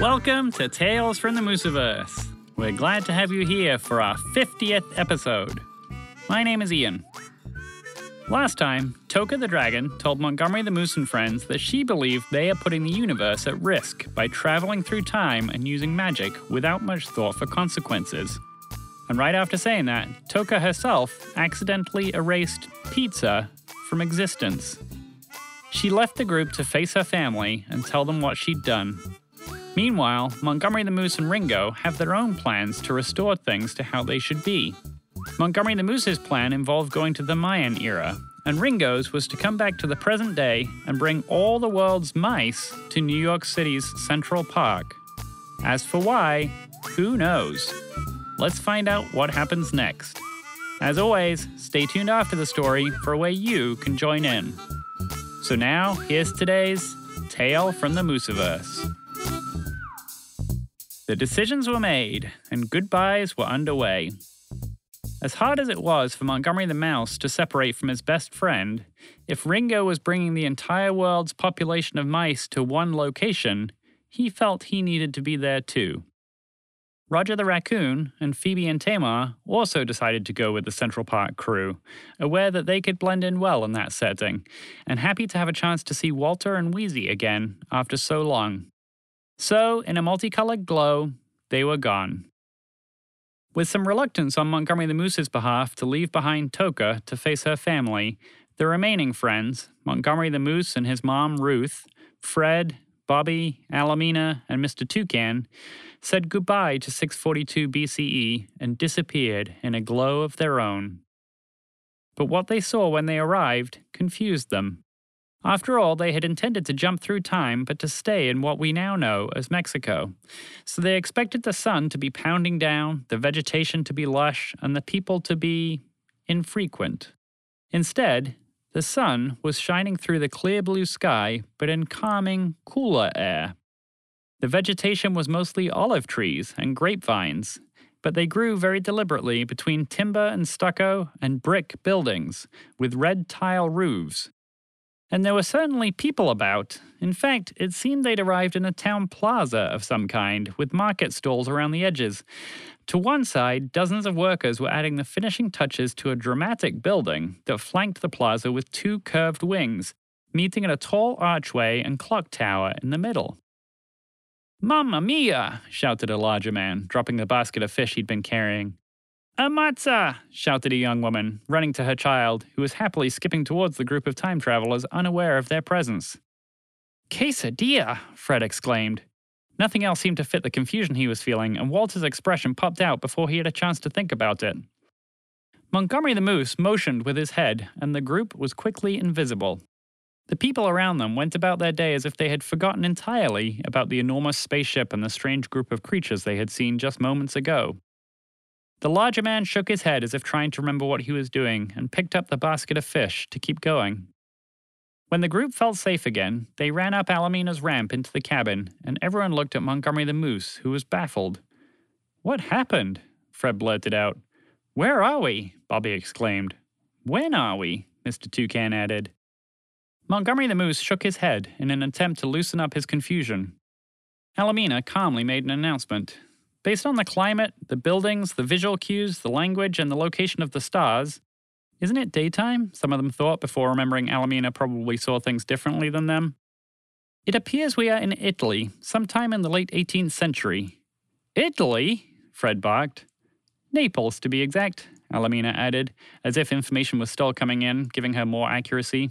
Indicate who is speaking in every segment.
Speaker 1: Welcome to Tales from the Mooseverse. We're glad to have you here for our 50th episode. My name is Ian. Last time, Toka the Dragon told Montgomery the Moose and friends that she believed they are putting the universe at risk by traveling through time and using magic without much thought for consequences. And right after saying that, Toka herself accidentally erased pizza from existence. She left the group to face her family and tell them what she'd done. Meanwhile, Montgomery the Moose and Ringo have their own plans to restore things to how they should be. Montgomery the Moose's plan involved going to the Mayan era, and Ringo's was to come back to the present day and bring all the world's mice to New York City's Central Park. As for why, who knows? Let's find out what happens next. As always, stay tuned after the story for where you can join in. So now, here's today's Tale from the Mooseverse. The decisions were made, and goodbyes were underway. As hard as it was for Montgomery the Mouse to separate from his best friend, if Ringo was bringing the entire world's population of mice to one location, he felt he needed to be there too. Roger the Raccoon and Phoebe and Tamar also decided to go with the Central Park crew, aware that they could blend in well in that setting, and happy to have a chance to see Walter and Wheezy again after so long. So, in a multicolored glow, they were gone. With some reluctance on Montgomery the Moose's behalf to leave behind Toka to face her family, the remaining friends, Montgomery the Moose and his mom Ruth, Fred, Bobby, Alamina, and Mr. Toucan, said goodbye to 642 BCE and disappeared in a glow of their own. But what they saw when they arrived confused them. After all, they had intended to jump through time, but to stay in what we now know as Mexico. So they expected the sun to be pounding down, the vegetation to be lush, and the people to be infrequent. Instead, the sun was shining through the clear blue sky, but in calming, cooler air. The vegetation was mostly olive trees and grapevines, but they grew very deliberately between timber and stucco and brick buildings with red tile roofs and there were certainly people about. In fact, it seemed they'd arrived in a town plaza of some kind, with market stalls around the edges. To one side, dozens of workers were adding the finishing touches to a dramatic building that flanked the plaza with two curved wings, meeting at a tall archway and clock tower in the middle. Mamma mia! shouted a larger man, dropping the basket of fish he'd been carrying. A matzah! shouted a young woman, running to her child, who was happily skipping towards the group of time travelers, unaware of their presence. Quesadilla! Fred exclaimed. Nothing else seemed to fit the confusion he was feeling, and Walter's expression popped out before he had a chance to think about it. Montgomery the Moose motioned with his head, and the group was quickly invisible. The people around them went about their day as if they had forgotten entirely about the enormous spaceship and the strange group of creatures they had seen just moments ago. The larger man shook his head as if trying to remember what he was doing and picked up the basket of fish to keep going. When the group felt safe again, they ran up Alamina's ramp into the cabin, and everyone looked at Montgomery the Moose, who was baffled. What happened? Fred blurted out. Where are we? Bobby exclaimed. When are we? Mr. Toucan added. Montgomery the Moose shook his head in an attempt to loosen up his confusion. Alamina calmly made an announcement, Based on the climate, the buildings, the visual cues, the language, and the location of the stars, isn't it daytime? Some of them thought before remembering Alamina probably saw things differently than them. It appears we are in Italy, sometime in the late 18th century. Italy? Fred barked. Naples, to be exact, Alamina added, as if information was still coming in, giving her more accuracy.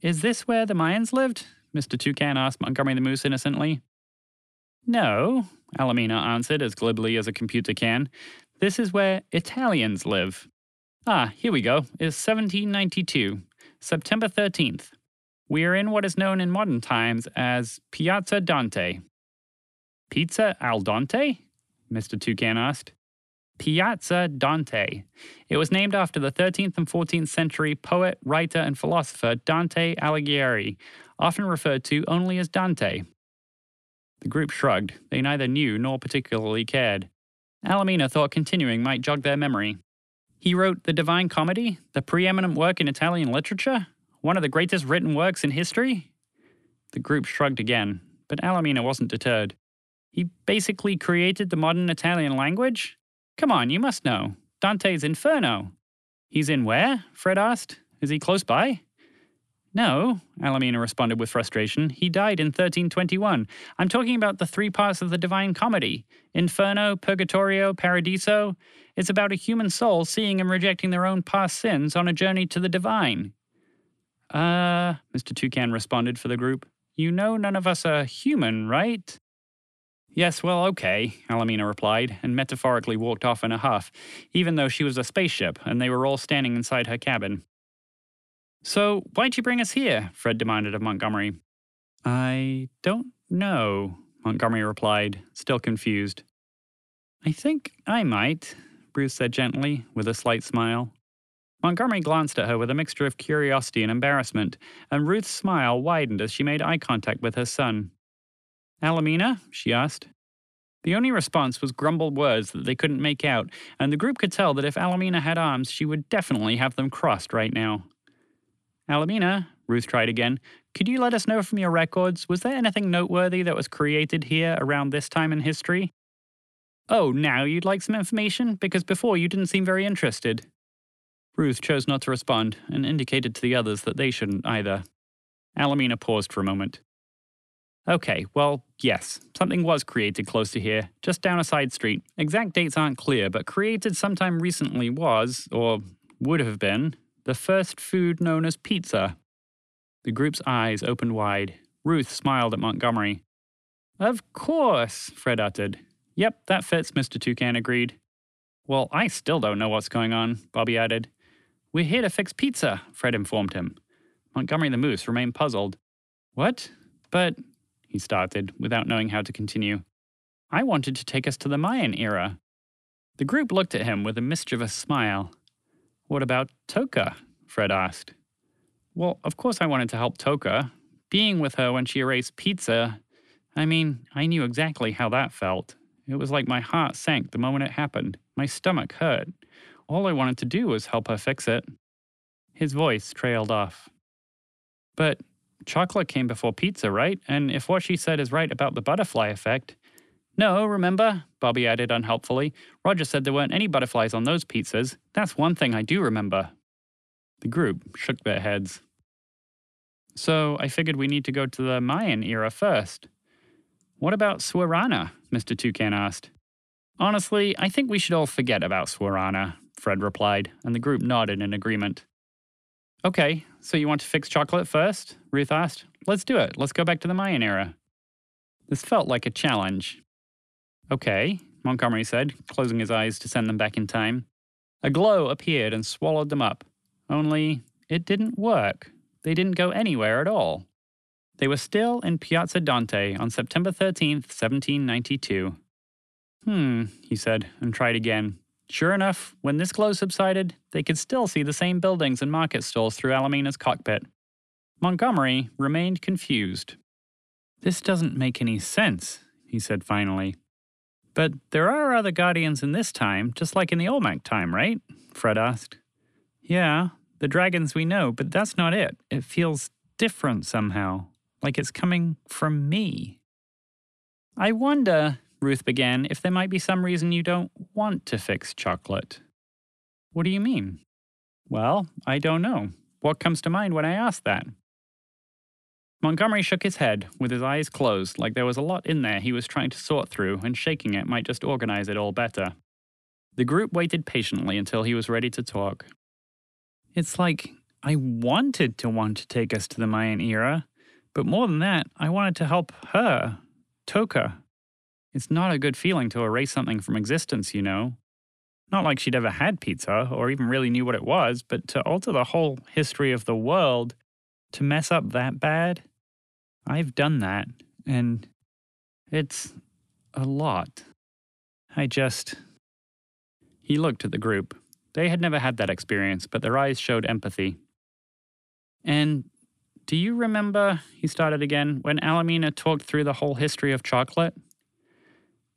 Speaker 1: Is this where the Mayans lived? Mr. Toucan asked Montgomery the Moose innocently. No, Alamina answered as glibly as a computer can. This is where Italians live. Ah, here we go. It's 1792, September 13th. We are in what is known in modern times as Piazza Dante. Pizza al Dante? Mr. Toucan asked. Piazza Dante. It was named after the 13th and 14th century poet, writer, and philosopher Dante Alighieri, often referred to only as Dante. The group shrugged. They neither knew nor particularly cared. Alamina thought continuing might jog their memory. He wrote The Divine Comedy, the preeminent work in Italian literature, one of the greatest written works in history. The group shrugged again, but Alamina wasn't deterred. He basically created the modern Italian language? Come on, you must know. Dante's Inferno. He's in where? Fred asked. Is he close by? No, Alamina responded with frustration. He died in 1321. I'm talking about the three parts of the Divine Comedy Inferno, Purgatorio, Paradiso. It's about a human soul seeing and rejecting their own past sins on a journey to the divine. Uh, Mr. Toucan responded for the group. You know none of us are human, right? Yes, well, okay, Alamina replied, and metaphorically walked off in a huff, even though she was a spaceship and they were all standing inside her cabin. So, why'd you bring us here? Fred demanded of Montgomery. I don't know, Montgomery replied, still confused. I think I might, Ruth said gently, with a slight smile. Montgomery glanced at her with a mixture of curiosity and embarrassment, and Ruth's smile widened as she made eye contact with her son. Alamina? she asked. The only response was grumbled words that they couldn't make out, and the group could tell that if Alamina had arms, she would definitely have them crossed right now. Alamina, Ruth tried again, could you let us know from your records, was there anything noteworthy that was created here around this time in history? Oh, now you'd like some information? Because before you didn't seem very interested. Ruth chose not to respond and indicated to the others that they shouldn't either. Alamina paused for a moment. Okay, well, yes, something was created close to here, just down a side street. Exact dates aren't clear, but created sometime recently was, or would have been, the first food known as pizza. The group's eyes opened wide. Ruth smiled at Montgomery. Of course, Fred uttered. Yep, that fits, Mr. Toucan agreed. Well, I still don't know what's going on, Bobby added. We're here to fix pizza, Fred informed him. Montgomery the Moose remained puzzled. What? But, he started, without knowing how to continue. I wanted to take us to the Mayan era. The group looked at him with a mischievous smile. What about Toka? Fred asked. Well, of course I wanted to help Toka. Being with her when she erased pizza, I mean, I knew exactly how that felt. It was like my heart sank the moment it happened. My stomach hurt. All I wanted to do was help her fix it. His voice trailed off. But chocolate came before pizza, right? And if what she said is right about the butterfly effect. No, remember? Bobby added unhelpfully. Roger said there weren't any butterflies on those pizzas. That's one thing I do remember. The group shook their heads. So I figured we need to go to the Mayan era first. What about Swarana? Mr. Toucan asked. Honestly, I think we should all forget about Swarana, Fred replied, and the group nodded in agreement. Okay, so you want to fix chocolate first? Ruth asked. Let's do it. Let's go back to the Mayan era. This felt like a challenge. Okay, Montgomery said, closing his eyes to send them back in time. A glow appeared and swallowed them up. Only, it didn't work. They didn't go anywhere at all. They were still in Piazza Dante on September 13th, 1792. Hmm, he said, and tried again. Sure enough, when this glow subsided, they could still see the same buildings and market stalls through Alamina's cockpit. Montgomery remained confused. This doesn't make any sense, he said finally. But there are other Guardians in this time, just like in the Olmec time, right? Fred asked. Yeah, the dragons we know, but that's not it. It feels different somehow like it's coming from me. I wonder, Ruth began, if there might be some reason you don't want to fix chocolate. What do you mean? Well, I don't know. What comes to mind when I ask that? Montgomery shook his head, with his eyes closed, like there was a lot in there he was trying to sort through, and shaking it might just organize it all better. The group waited patiently until he was ready to talk. It's like I wanted to want to take us to the Mayan era, but more than that, I wanted to help her, Toka. It's not a good feeling to erase something from existence, you know. Not like she'd ever had pizza or even really knew what it was, but to alter the whole history of the world, to mess up that bad, I've done that, and it's a lot. I just. He looked at the group. They had never had that experience, but their eyes showed empathy. And do you remember, he started again, when Alamina talked through the whole history of chocolate?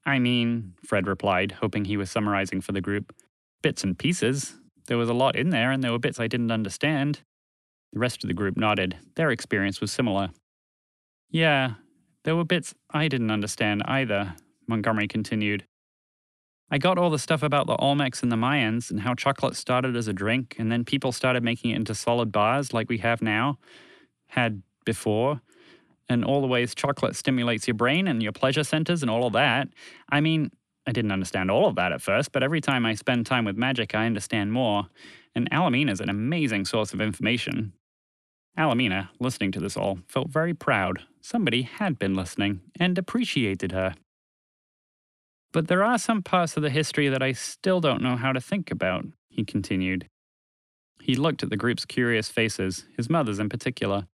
Speaker 1: I mean, Fred replied, hoping he was summarizing for the group. Bits and pieces. There was a lot in there, and there were bits I didn't understand. The rest of the group nodded. Their experience was similar. Yeah, there were bits I didn't understand either, Montgomery continued. I got all the stuff about the Olmecs and the Mayans and how chocolate started as a drink, and then people started making it into solid bars like we have now, had before, and all the ways chocolate stimulates your brain and your pleasure centers and all of that. I mean, I didn't understand all of that at first, but every time I spend time with magic, I understand more, and Alamina is an amazing source of information. Alamina, listening to this all, felt very proud. Somebody had been listening and appreciated her. But there are some parts of the history that I still don't know how to think about, he continued. He looked at the group's curious faces, his mother's in particular.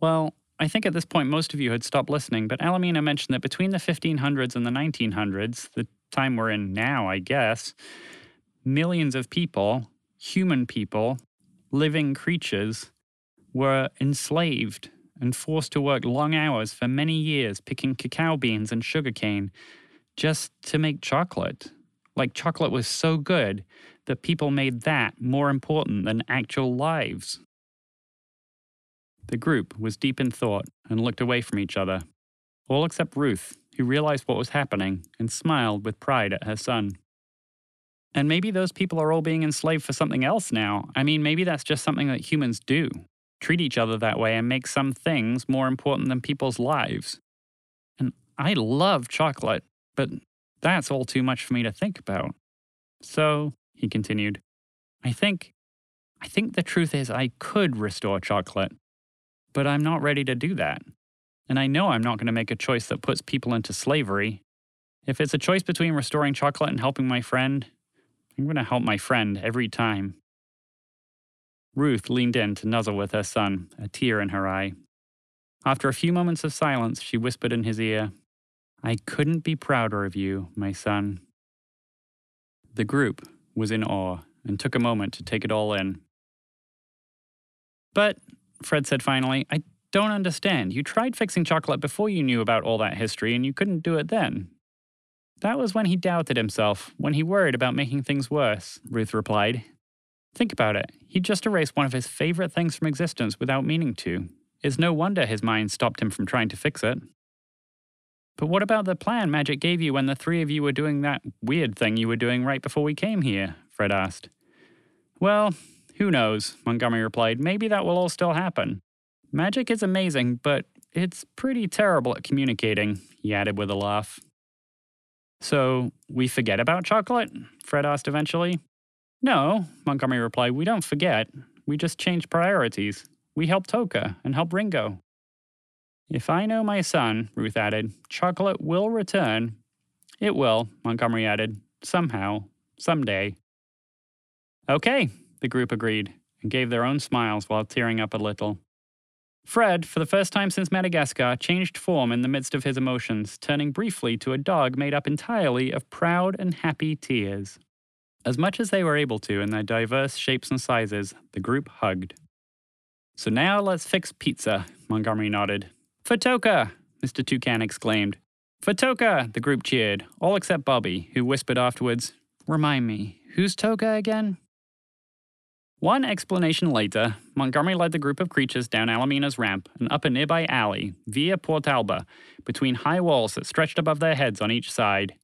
Speaker 1: Well, I think at this point most of you had stopped listening, but Alamina mentioned that between the 1500s and the 1900s, the time we're in now, I guess, millions of people, human people, living creatures, were enslaved and forced to work long hours for many years picking cacao beans and sugarcane just to make chocolate. Like chocolate was so good that people made that more important than actual lives. The group was deep in thought and looked away from each other, all except Ruth, who realized what was happening and smiled with pride at her son. And maybe those people are all being enslaved for something else now. I mean, maybe that's just something that humans do treat each other that way and make some things more important than people's lives. And I love chocolate, but that's all too much for me to think about. So, he continued, I think I think the truth is I could restore chocolate, but I'm not ready to do that. And I know I'm not going to make a choice that puts people into slavery. If it's a choice between restoring chocolate and helping my friend, I'm going to help my friend every time. Ruth leaned in to nuzzle with her son, a tear in her eye. After a few moments of silence, she whispered in his ear, I couldn't be prouder of you, my son. The group was in awe and took a moment to take it all in. But, Fred said finally, I don't understand. You tried fixing chocolate before you knew about all that history, and you couldn't do it then. That was when he doubted himself, when he worried about making things worse, Ruth replied. Think about it. He'd just erased one of his favorite things from existence without meaning to. It's no wonder his mind stopped him from trying to fix it. But what about the plan Magic gave you when the three of you were doing that weird thing you were doing right before we came here? Fred asked. Well, who knows, Montgomery replied. Maybe that will all still happen. Magic is amazing, but it's pretty terrible at communicating, he added with a laugh. So, we forget about chocolate? Fred asked eventually. No, Montgomery replied, we don't forget. We just change priorities. We help Toka and help Ringo. If I know my son, Ruth added, chocolate will return. It will, Montgomery added, somehow, someday. Okay, the group agreed and gave their own smiles while tearing up a little. Fred, for the first time since Madagascar, changed form in the midst of his emotions, turning briefly to a dog made up entirely of proud and happy tears. As much as they were able to in their diverse shapes and sizes, the group hugged. So now let's fix pizza, Montgomery nodded. For Toka, Mr. Toucan exclaimed. For Toka, the group cheered, all except Bobby, who whispered afterwards, Remind me, who's Toka again? One explanation later, Montgomery led the group of creatures down Alamina's ramp and up a nearby alley via Port Alba, between high walls that stretched above their heads on each side.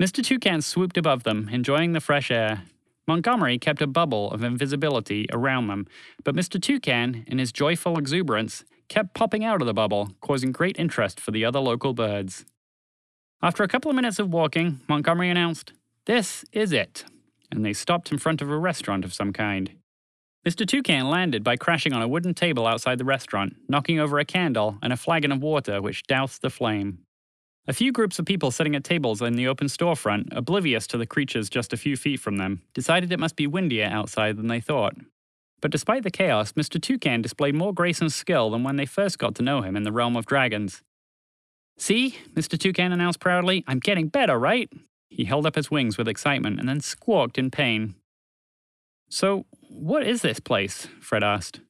Speaker 1: Mr. Toucan swooped above them, enjoying the fresh air. Montgomery kept a bubble of invisibility around them, but Mr. Toucan, in his joyful exuberance, kept popping out of the bubble, causing great interest for the other local birds. After a couple of minutes of walking, Montgomery announced, This is it, and they stopped in front of a restaurant of some kind. Mr. Toucan landed by crashing on a wooden table outside the restaurant, knocking over a candle and a flagon of water which doused the flame. A few groups of people sitting at tables in the open storefront, oblivious to the creatures just a few feet from them, decided it must be windier outside than they thought. But despite the chaos, Mr. Toucan displayed more grace and skill than when they first got to know him in the realm of dragons. See, Mr. Toucan announced proudly, I'm getting better, right? He held up his wings with excitement and then squawked in pain. So, what is this place? Fred asked.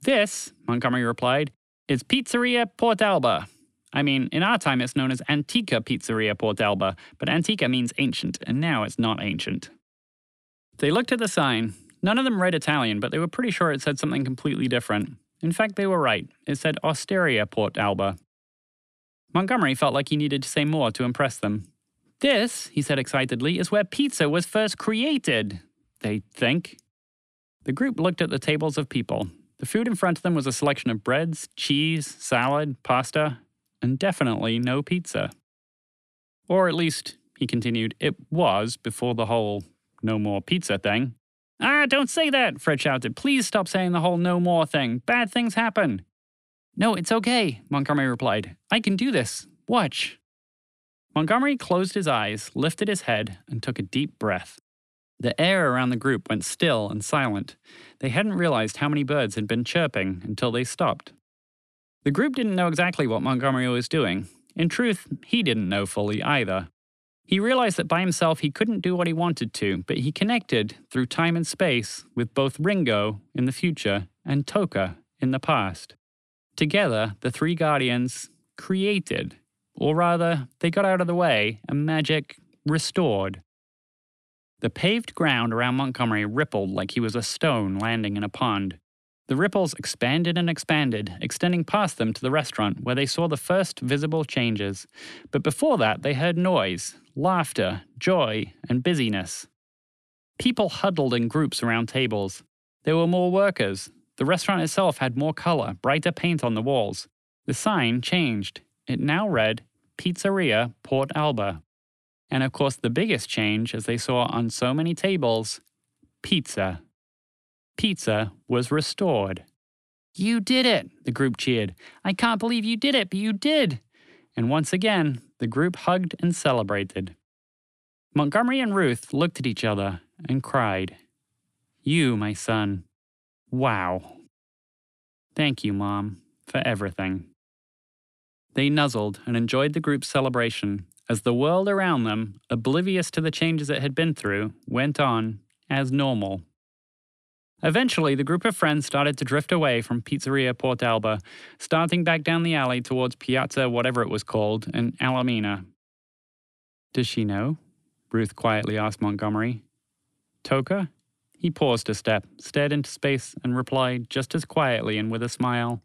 Speaker 1: This, Montgomery replied, is Pizzeria Port Alba. I mean, in our time it's known as Antica Pizzeria Port Alba, but Antica means ancient, and now it's not ancient. They looked at the sign. None of them read Italian, but they were pretty sure it said something completely different. In fact, they were right. It said Osteria Port Alba. Montgomery felt like he needed to say more to impress them. This, he said excitedly, is where pizza was first created, they think. The group looked at the tables of people. The food in front of them was a selection of breads, cheese, salad, pasta, and definitely no pizza. Or at least, he continued, it was before the whole no more pizza thing. Ah, don't say that, Fred shouted. Please stop saying the whole no more thing. Bad things happen. No, it's okay, Montgomery replied. I can do this. Watch. Montgomery closed his eyes, lifted his head, and took a deep breath. The air around the group went still and silent. They hadn't realized how many birds had been chirping until they stopped. The group didn't know exactly what Montgomery was doing. In truth, he didn't know fully either. He realized that by himself he couldn't do what he wanted to, but he connected, through time and space, with both Ringo in the future and Toka in the past. Together, the three Guardians created, or rather, they got out of the way and magic restored. The paved ground around Montgomery rippled like he was a stone landing in a pond. The ripples expanded and expanded, extending past them to the restaurant, where they saw the first visible changes. But before that, they heard noise, laughter, joy, and busyness. People huddled in groups around tables. There were more workers, the restaurant itself had more color, brighter paint on the walls. The sign changed. It now read Pizzeria Port Alba. And of course, the biggest change, as they saw on so many tables, pizza. Pizza was restored. You did it, the group cheered. I can't believe you did it, but you did. And once again, the group hugged and celebrated. Montgomery and Ruth looked at each other and cried. You, my son, Wow. Thank you, Mom, for everything. They nuzzled and enjoyed the group's celebration as the world around them, oblivious to the changes it had been through, went on as normal. Eventually, the group of friends started to drift away from Pizzeria Port Alba, starting back down the alley towards Piazza, whatever it was called, in Alamina. Does she know? Ruth quietly asked Montgomery. Toka? He paused a step, stared into space, and replied just as quietly and with a smile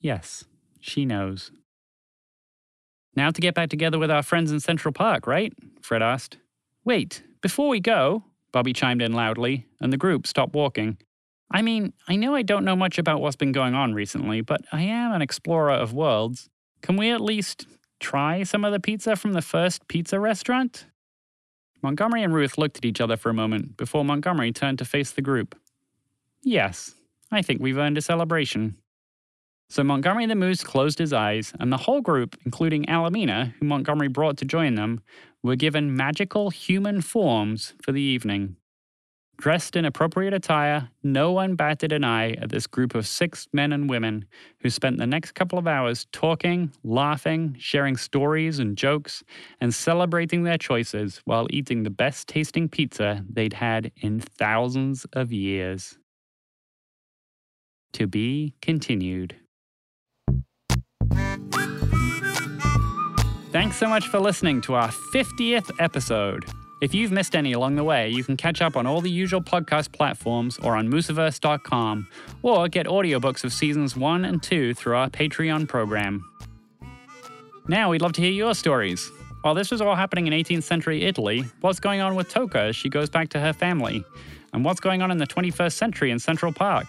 Speaker 1: Yes, she knows. Now to get back together with our friends in Central Park, right? Fred asked. Wait, before we go, Bobby chimed in loudly, and the group stopped walking. I mean, I know I don't know much about what's been going on recently, but I am an explorer of worlds. Can we at least try some of the pizza from the first pizza restaurant? Montgomery and Ruth looked at each other for a moment before Montgomery turned to face the group. Yes, I think we've earned a celebration. So Montgomery the Moose closed his eyes, and the whole group, including Alamina, who Montgomery brought to join them, were given magical human forms for the evening. Dressed in appropriate attire, no one batted an eye at this group of six men and women who spent the next couple of hours talking, laughing, sharing stories and jokes, and celebrating their choices while eating the best tasting pizza they'd had in thousands of years. To be continued. Thanks so much for listening to our 50th episode. If you've missed any along the way, you can catch up on all the usual podcast platforms or on Mooseverse.com, or get audiobooks of seasons 1 and 2 through our Patreon program. Now, we'd love to hear your stories. While this was all happening in 18th century Italy, what's going on with Toka as she goes back to her family? And what's going on in the 21st century in Central Park?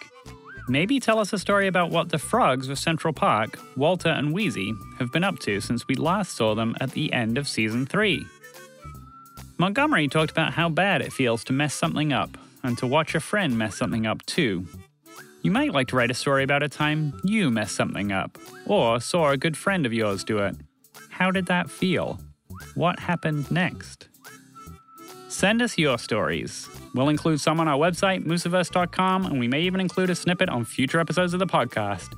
Speaker 1: Maybe tell us a story about what the frogs of Central Park, Walter and Wheezy, have been up to since we last saw them at the end of season 3. Montgomery talked about how bad it feels to mess something up, and to watch a friend mess something up too. You might like to write a story about a time you messed something up, or saw a good friend of yours do it. How did that feel? What happened next? Send us your stories. We'll include some on our website, mooseverse.com, and we may even include a snippet on future episodes of the podcast.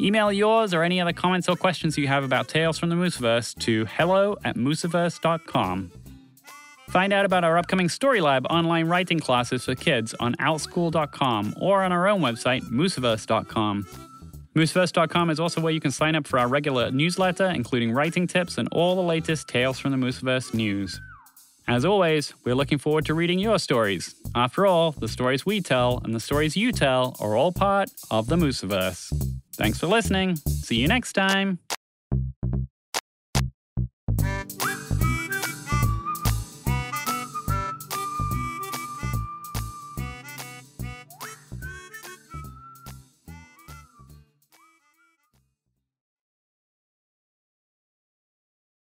Speaker 1: Email yours or any other comments or questions you have about Tales from the Mooseverse to hello at mooseverse.com. Find out about our upcoming Storylab online writing classes for kids on outschool.com or on our own website, mooseverse.com. Mooseverse.com is also where you can sign up for our regular newsletter, including writing tips and all the latest Tales from the Mooseverse news. As always, we're looking forward to reading your stories. After all, the stories we tell and the stories you tell are all part of the Mooseverse. Thanks for listening. See you next time.